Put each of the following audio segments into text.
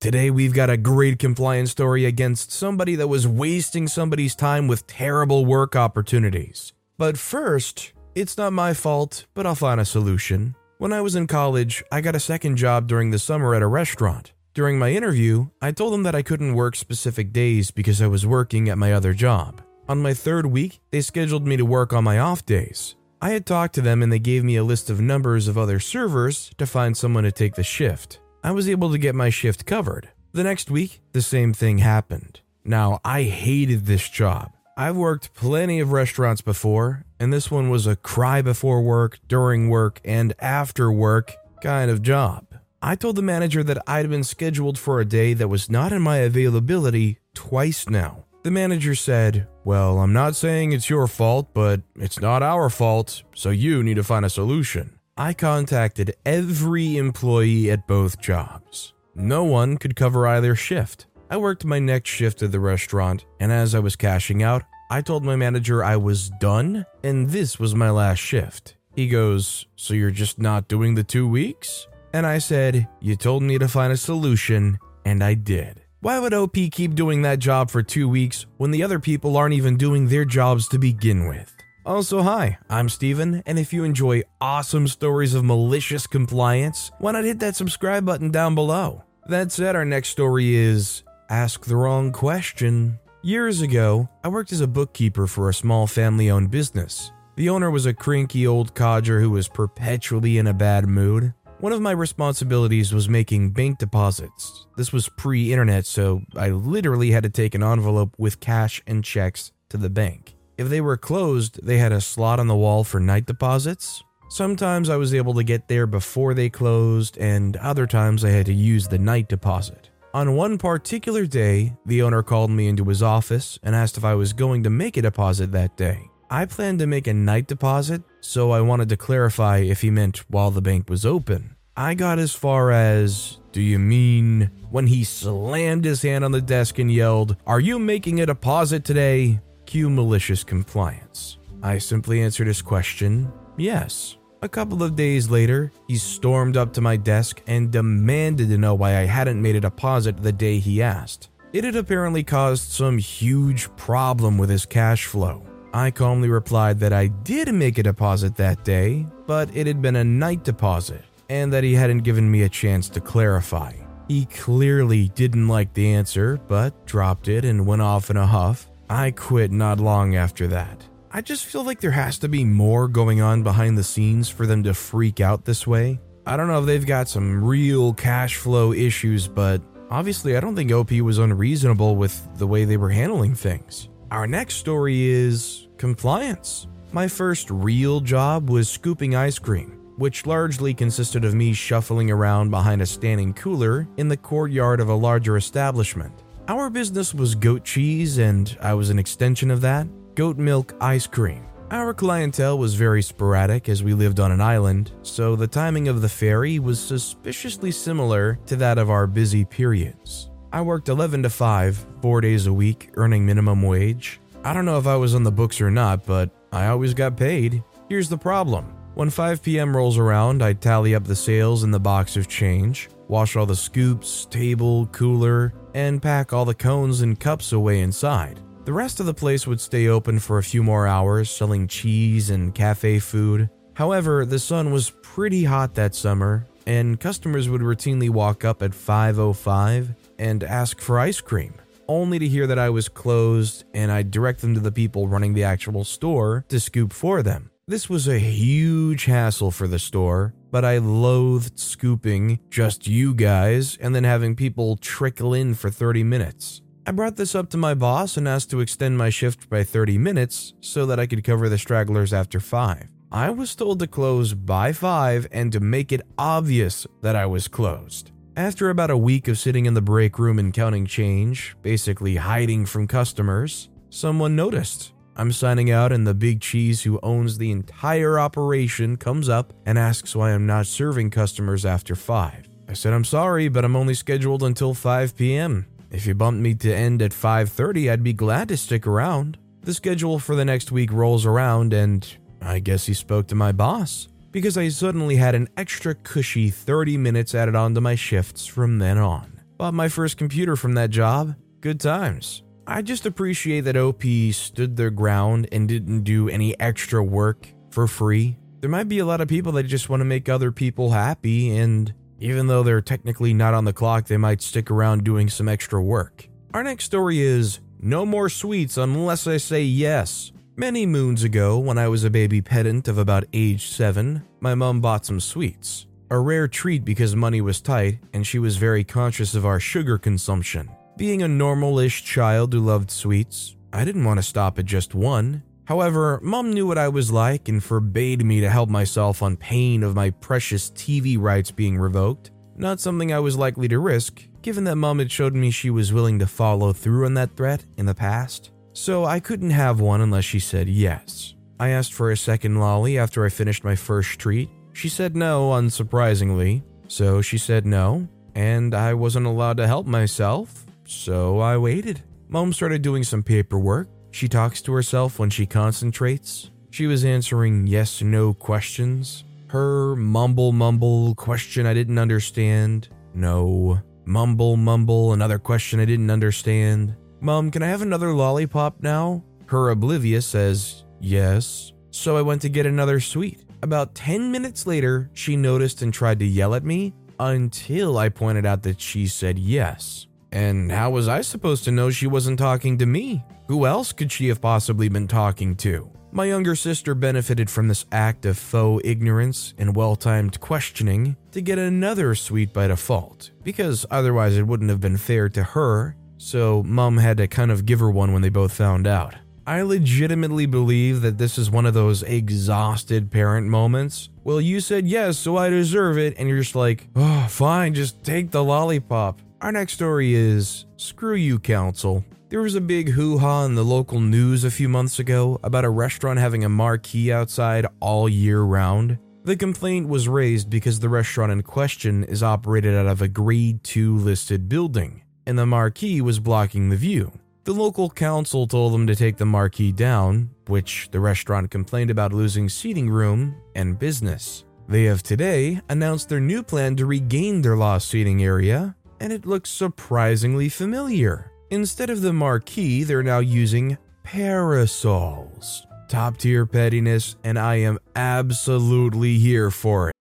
Today, we've got a great compliance story against somebody that was wasting somebody's time with terrible work opportunities. But first, it's not my fault, but I'll find a solution. When I was in college, I got a second job during the summer at a restaurant. During my interview, I told them that I couldn't work specific days because I was working at my other job. On my third week, they scheduled me to work on my off days. I had talked to them and they gave me a list of numbers of other servers to find someone to take the shift. I was able to get my shift covered. The next week, the same thing happened. Now, I hated this job. I've worked plenty of restaurants before, and this one was a cry before work, during work, and after work kind of job. I told the manager that I'd been scheduled for a day that was not in my availability twice now. The manager said, Well, I'm not saying it's your fault, but it's not our fault, so you need to find a solution. I contacted every employee at both jobs. No one could cover either shift. I worked my next shift at the restaurant, and as I was cashing out, I told my manager I was done and this was my last shift. He goes, So you're just not doing the two weeks? And I said, You told me to find a solution, and I did. Why would OP keep doing that job for two weeks when the other people aren't even doing their jobs to begin with? Also, hi, I'm Steven, and if you enjoy awesome stories of malicious compliance, why not hit that subscribe button down below? That said, our next story is Ask the Wrong Question. Years ago, I worked as a bookkeeper for a small family owned business. The owner was a cranky old codger who was perpetually in a bad mood. One of my responsibilities was making bank deposits. This was pre internet, so I literally had to take an envelope with cash and checks to the bank. If they were closed, they had a slot on the wall for night deposits. Sometimes I was able to get there before they closed, and other times I had to use the night deposit. On one particular day, the owner called me into his office and asked if I was going to make a deposit that day. I planned to make a night deposit, so I wanted to clarify if he meant while the bank was open. I got as far as, Do you mean? when he slammed his hand on the desk and yelled, Are you making a deposit today? Cue malicious compliance. I simply answered his question, yes. A couple of days later, he stormed up to my desk and demanded to know why I hadn't made a deposit the day he asked. It had apparently caused some huge problem with his cash flow. I calmly replied that I did make a deposit that day, but it had been a night deposit, and that he hadn't given me a chance to clarify. He clearly didn't like the answer, but dropped it and went off in a huff. I quit not long after that. I just feel like there has to be more going on behind the scenes for them to freak out this way. I don't know if they've got some real cash flow issues, but obviously, I don't think OP was unreasonable with the way they were handling things. Our next story is compliance. My first real job was scooping ice cream, which largely consisted of me shuffling around behind a standing cooler in the courtyard of a larger establishment. Our business was goat cheese, and I was an extension of that goat milk ice cream. Our clientele was very sporadic as we lived on an island, so the timing of the ferry was suspiciously similar to that of our busy periods. I worked 11 to 5, four days a week, earning minimum wage. I don't know if I was on the books or not, but I always got paid. Here's the problem when 5 p.m. rolls around, I tally up the sales in the box of change, wash all the scoops, table, cooler, and pack all the cones and cups away inside. The rest of the place would stay open for a few more hours, selling cheese and cafe food. However, the sun was pretty hot that summer, and customers would routinely walk up at 5:05 and ask for ice cream, only to hear that I was closed and I'd direct them to the people running the actual store to scoop for them. This was a huge hassle for the store, but I loathed scooping just you guys and then having people trickle in for 30 minutes. I brought this up to my boss and asked to extend my shift by 30 minutes so that I could cover the stragglers after 5. I was told to close by 5 and to make it obvious that I was closed. After about a week of sitting in the break room and counting change, basically hiding from customers, someone noticed. I'm signing out, and the big cheese who owns the entire operation comes up and asks why I'm not serving customers after 5. I said I'm sorry, but I'm only scheduled until 5 p.m. If you bumped me to end at 5:30, I'd be glad to stick around. The schedule for the next week rolls around and I guess he spoke to my boss because I suddenly had an extra cushy 30 minutes added onto my shifts from then on. Bought my first computer from that job. Good times. I just appreciate that OP stood their ground and didn't do any extra work for free. There might be a lot of people that just want to make other people happy, and even though they're technically not on the clock, they might stick around doing some extra work. Our next story is No More Sweets Unless I Say Yes. Many moons ago, when I was a baby pedant of about age 7, my mom bought some sweets. A rare treat because money was tight and she was very conscious of our sugar consumption. Being a normal ish child who loved sweets, I didn't want to stop at just one. However, mom knew what I was like and forbade me to help myself on pain of my precious TV rights being revoked. Not something I was likely to risk, given that mom had showed me she was willing to follow through on that threat in the past. So I couldn't have one unless she said yes. I asked for a second lolly after I finished my first treat. She said no, unsurprisingly. So she said no, and I wasn't allowed to help myself, so I waited. Mom started doing some paperwork. She talks to herself when she concentrates. She was answering yes no questions. Her mumble mumble question I didn't understand. No. Mumble mumble another question I didn't understand. Mom, can I have another lollipop now? Her oblivious says yes. So I went to get another sweet. About 10 minutes later, she noticed and tried to yell at me until I pointed out that she said yes. And how was I supposed to know she wasn't talking to me? Who else could she have possibly been talking to? My younger sister benefited from this act of faux ignorance and well timed questioning to get another sweet by default, because otherwise it wouldn't have been fair to her, so mom had to kind of give her one when they both found out. I legitimately believe that this is one of those exhausted parent moments. Well, you said yes, so I deserve it, and you're just like, oh, fine, just take the lollipop. Our next story is Screw You Council. There was a big hoo ha in the local news a few months ago about a restaurant having a marquee outside all year round. The complaint was raised because the restaurant in question is operated out of a Grade 2 listed building, and the marquee was blocking the view. The local council told them to take the marquee down, which the restaurant complained about losing seating room and business. They have today announced their new plan to regain their lost seating area and it looks surprisingly familiar. Instead of the marquee, they're now using parasols. Top tier pettiness, and I am absolutely here for it.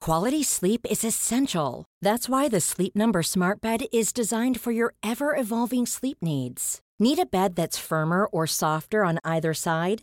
Quality sleep is essential. That's why the Sleep Number Smart Bed is designed for your ever evolving sleep needs. Need a bed that's firmer or softer on either side?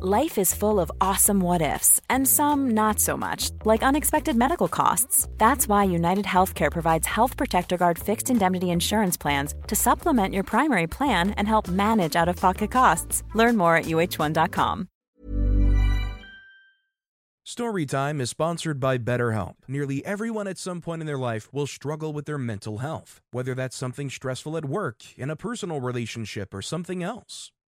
Life is full of awesome what ifs, and some not so much, like unexpected medical costs. That's why United Healthcare provides Health Protector Guard fixed indemnity insurance plans to supplement your primary plan and help manage out of pocket costs. Learn more at uh1.com. Storytime is sponsored by BetterHelp. Nearly everyone at some point in their life will struggle with their mental health, whether that's something stressful at work, in a personal relationship, or something else.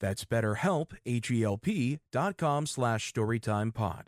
That's betterhelp, H-E-L-P dot com slash storytimepod.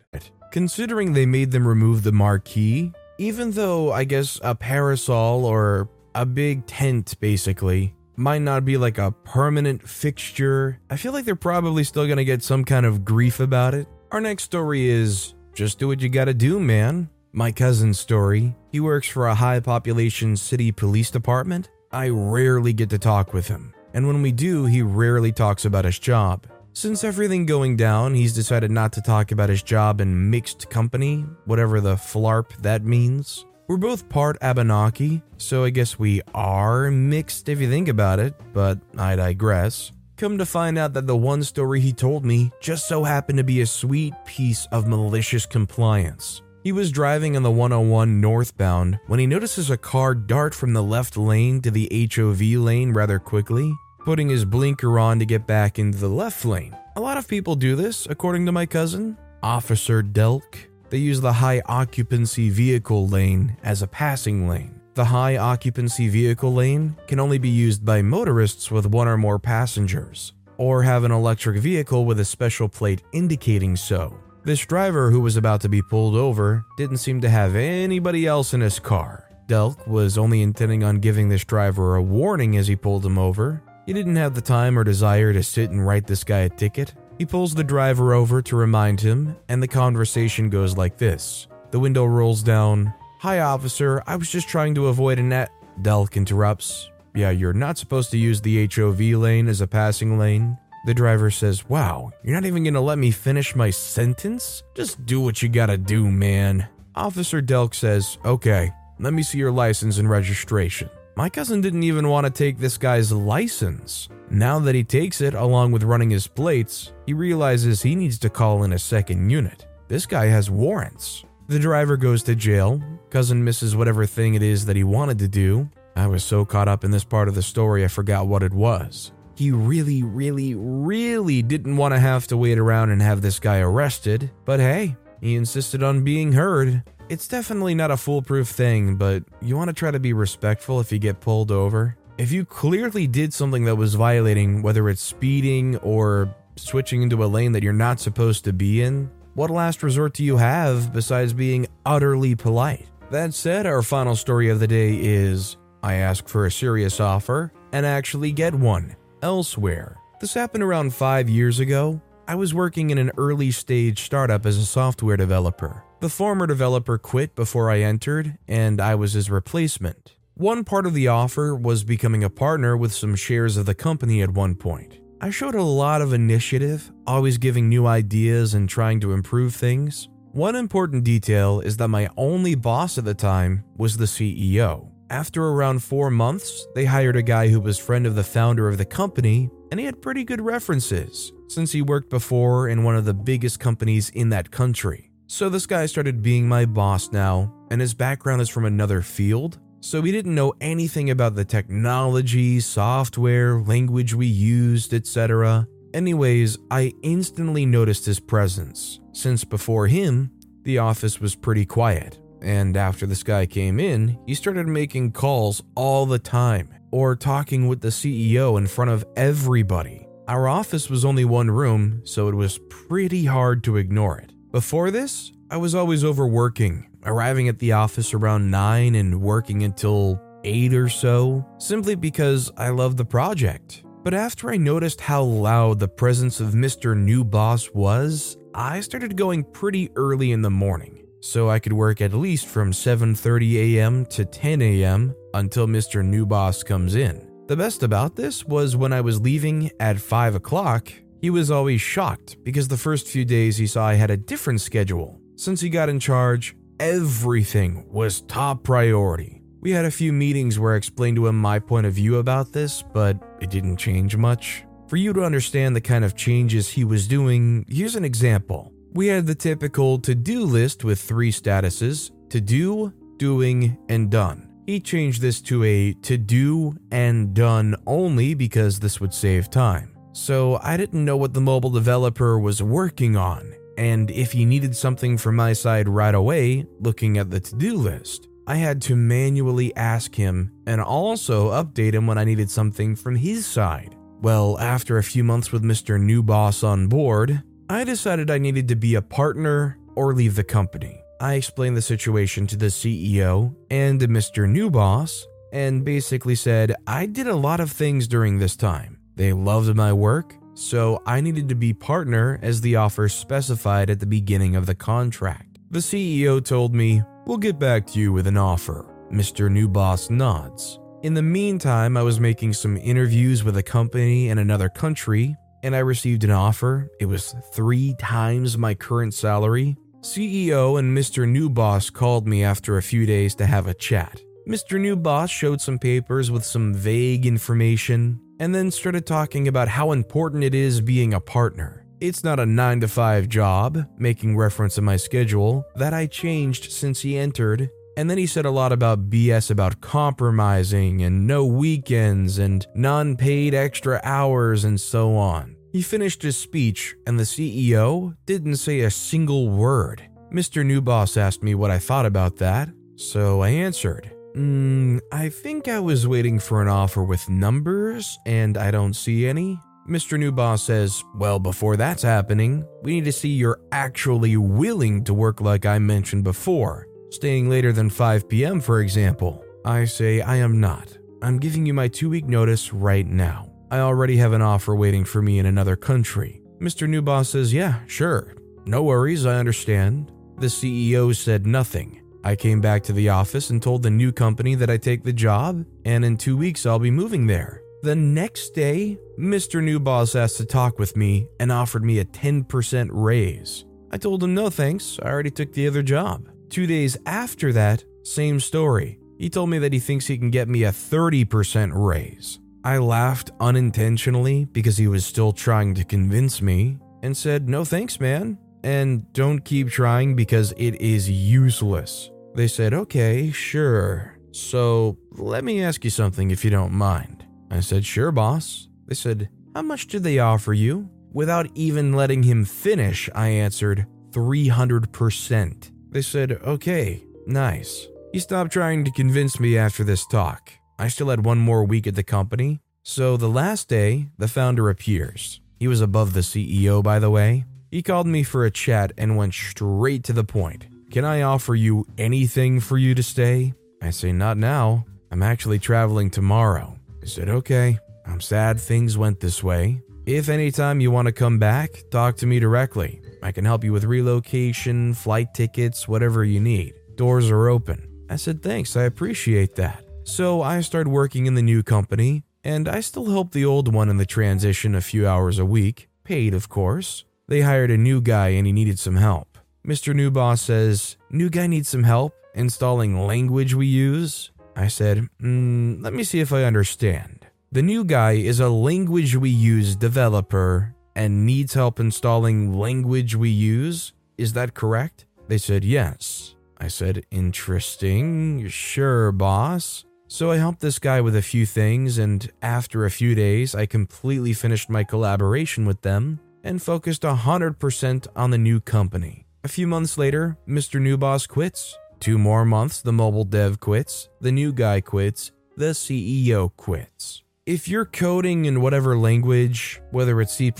Considering they made them remove the marquee, even though I guess a parasol or a big tent basically might not be like a permanent fixture, I feel like they're probably still gonna get some kind of grief about it. Our next story is just do what you gotta do, man. My cousin's story. He works for a high population city police department. I rarely get to talk with him, and when we do, he rarely talks about his job. Since everything going down, he's decided not to talk about his job in mixed company, whatever the flarp that means. We're both part Abenaki, so I guess we are mixed if you think about it, but I digress. Come to find out that the one story he told me just so happened to be a sweet piece of malicious compliance. He was driving on the 101 northbound when he notices a car dart from the left lane to the HOV lane rather quickly, putting his blinker on to get back into the left lane. A lot of people do this, according to my cousin, Officer Delk. They use the high occupancy vehicle lane as a passing lane. The high occupancy vehicle lane can only be used by motorists with one or more passengers, or have an electric vehicle with a special plate indicating so. This driver, who was about to be pulled over, didn't seem to have anybody else in his car. Delk was only intending on giving this driver a warning as he pulled him over. He didn't have the time or desire to sit and write this guy a ticket. He pulls the driver over to remind him, and the conversation goes like this. The window rolls down. Hi, officer, I was just trying to avoid a net. Delk interrupts. Yeah, you're not supposed to use the HOV lane as a passing lane. The driver says, Wow, you're not even gonna let me finish my sentence? Just do what you gotta do, man. Officer Delk says, Okay, let me see your license and registration. My cousin didn't even want to take this guy's license. Now that he takes it along with running his plates, he realizes he needs to call in a second unit. This guy has warrants. The driver goes to jail. Cousin misses whatever thing it is that he wanted to do. I was so caught up in this part of the story, I forgot what it was. He really, really, really didn't want to have to wait around and have this guy arrested, but hey, he insisted on being heard. It's definitely not a foolproof thing, but you want to try to be respectful if you get pulled over. If you clearly did something that was violating, whether it's speeding or switching into a lane that you're not supposed to be in, what last resort do you have besides being utterly polite? That said, our final story of the day is I ask for a serious offer and actually get one elsewhere. This happened around five years ago. I was working in an early stage startup as a software developer. The former developer quit before I entered, and I was his replacement. One part of the offer was becoming a partner with some shares of the company at one point. I showed a lot of initiative, always giving new ideas and trying to improve things. One important detail is that my only boss at the time was the CEO. After around four months, they hired a guy who was friend of the founder of the company, and he had pretty good references, since he worked before in one of the biggest companies in that country. So this guy started being my boss now, and his background is from another field, so he didn't know anything about the technology, software, language we used, etc. Anyways, I instantly noticed his presence, since before him, the office was pretty quiet. And after this guy came in, he started making calls all the time or talking with the CEO in front of everybody. Our office was only one room, so it was pretty hard to ignore it. Before this, I was always overworking, arriving at the office around 9 and working until 8 or so, simply because I loved the project. But after I noticed how loud the presence of Mr. New Boss was, I started going pretty early in the morning so I could work at least from 7:30 a.m. to 10 a.m. until Mr. New Boss comes in. The best about this was when I was leaving at 5 o'clock, he was always shocked because the first few days he saw I had a different schedule. Since he got in charge, everything was top priority. We had a few meetings where I explained to him my point of view about this, but it didn't change much. For you to understand the kind of changes he was doing, here's an example. We had the typical to do list with three statuses to do, doing, and done. He changed this to a to do and done only because this would save time. So I didn't know what the mobile developer was working on, and if he needed something from my side right away, looking at the to do list, I had to manually ask him and also update him when I needed something from his side. Well, after a few months with Mr. New Boss on board, I decided I needed to be a partner or leave the company. I explained the situation to the CEO and Mr. New Boss and basically said I did a lot of things during this time. They loved my work, so I needed to be partner as the offer specified at the beginning of the contract. The CEO told me, We'll get back to you with an offer. Mr. New Boss nods. In the meantime, I was making some interviews with a company in another country, and I received an offer. It was three times my current salary CEO and Mr. New Boss called me after a few days to have a chat. Mr. New Boss showed some papers with some vague information and then started talking about how important it is being a partner. It's not a 9 to 5 job, making reference to my schedule, that I changed since he entered. And then he said a lot about BS about compromising and no weekends and non paid extra hours and so on. He finished his speech, and the CEO didn't say a single word. Mr. New Boss asked me what I thought about that, so I answered. Mm, I think I was waiting for an offer with numbers, and I don't see any. Mr. New Boss says, Well, before that's happening, we need to see you're actually willing to work like I mentioned before, staying later than 5 p.m., for example. I say, I am not. I'm giving you my two week notice right now. I already have an offer waiting for me in another country. Mr. New Boss says, Yeah, sure. No worries, I understand. The CEO said nothing. I came back to the office and told the new company that I take the job, and in two weeks I'll be moving there. The next day, Mr. New Boss asked to talk with me and offered me a 10% raise. I told him no thanks, I already took the other job. Two days after that, same story. He told me that he thinks he can get me a 30% raise. I laughed unintentionally because he was still trying to convince me and said, No thanks, man. And don't keep trying because it is useless. They said, Okay, sure. So let me ask you something if you don't mind. I said, Sure, boss. They said, How much did they offer you? Without even letting him finish, I answered, 300%. They said, Okay, nice. He stopped trying to convince me after this talk. I still had one more week at the company, so the last day, the founder appears. He was above the CEO, by the way. He called me for a chat and went straight to the point. Can I offer you anything for you to stay? I say, Not now. I'm actually traveling tomorrow. He said, Okay. I'm sad things went this way. If anytime you want to come back, talk to me directly. I can help you with relocation, flight tickets, whatever you need. Doors are open. I said, Thanks, I appreciate that. So I started working in the new company, and I still help the old one in the transition a few hours a week, paid of course. They hired a new guy and he needed some help. Mr. New Boss says, New guy needs some help installing language we use? I said, mm, Let me see if I understand. The new guy is a language we use developer and needs help installing language we use? Is that correct? They said, Yes. I said, Interesting. Sure, boss. So I helped this guy with a few things, and after a few days, I completely finished my collaboration with them and focused 100% on the new company. A few months later, Mr. New Boss quits. Two more months, the mobile dev quits, the new guy quits, the CEO quits. If you're coding in whatever language, whether it's C,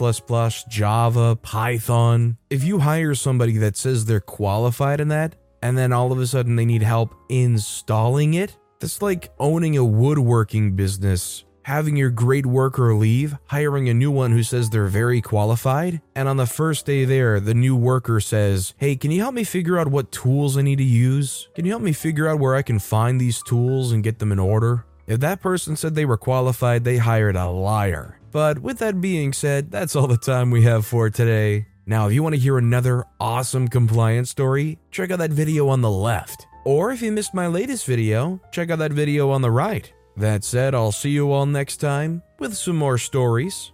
Java, Python, if you hire somebody that says they're qualified in that, and then all of a sudden they need help installing it, that's like owning a woodworking business, having your great worker leave, hiring a new one who says they're very qualified, and on the first day there, the new worker says, Hey, can you help me figure out what tools I need to use? Can you help me figure out where I can find these tools and get them in order? If that person said they were qualified, they hired a liar. But with that being said, that's all the time we have for today. Now, if you want to hear another awesome compliance story, check out that video on the left. Or if you missed my latest video, check out that video on the right. That said, I'll see you all next time with some more stories.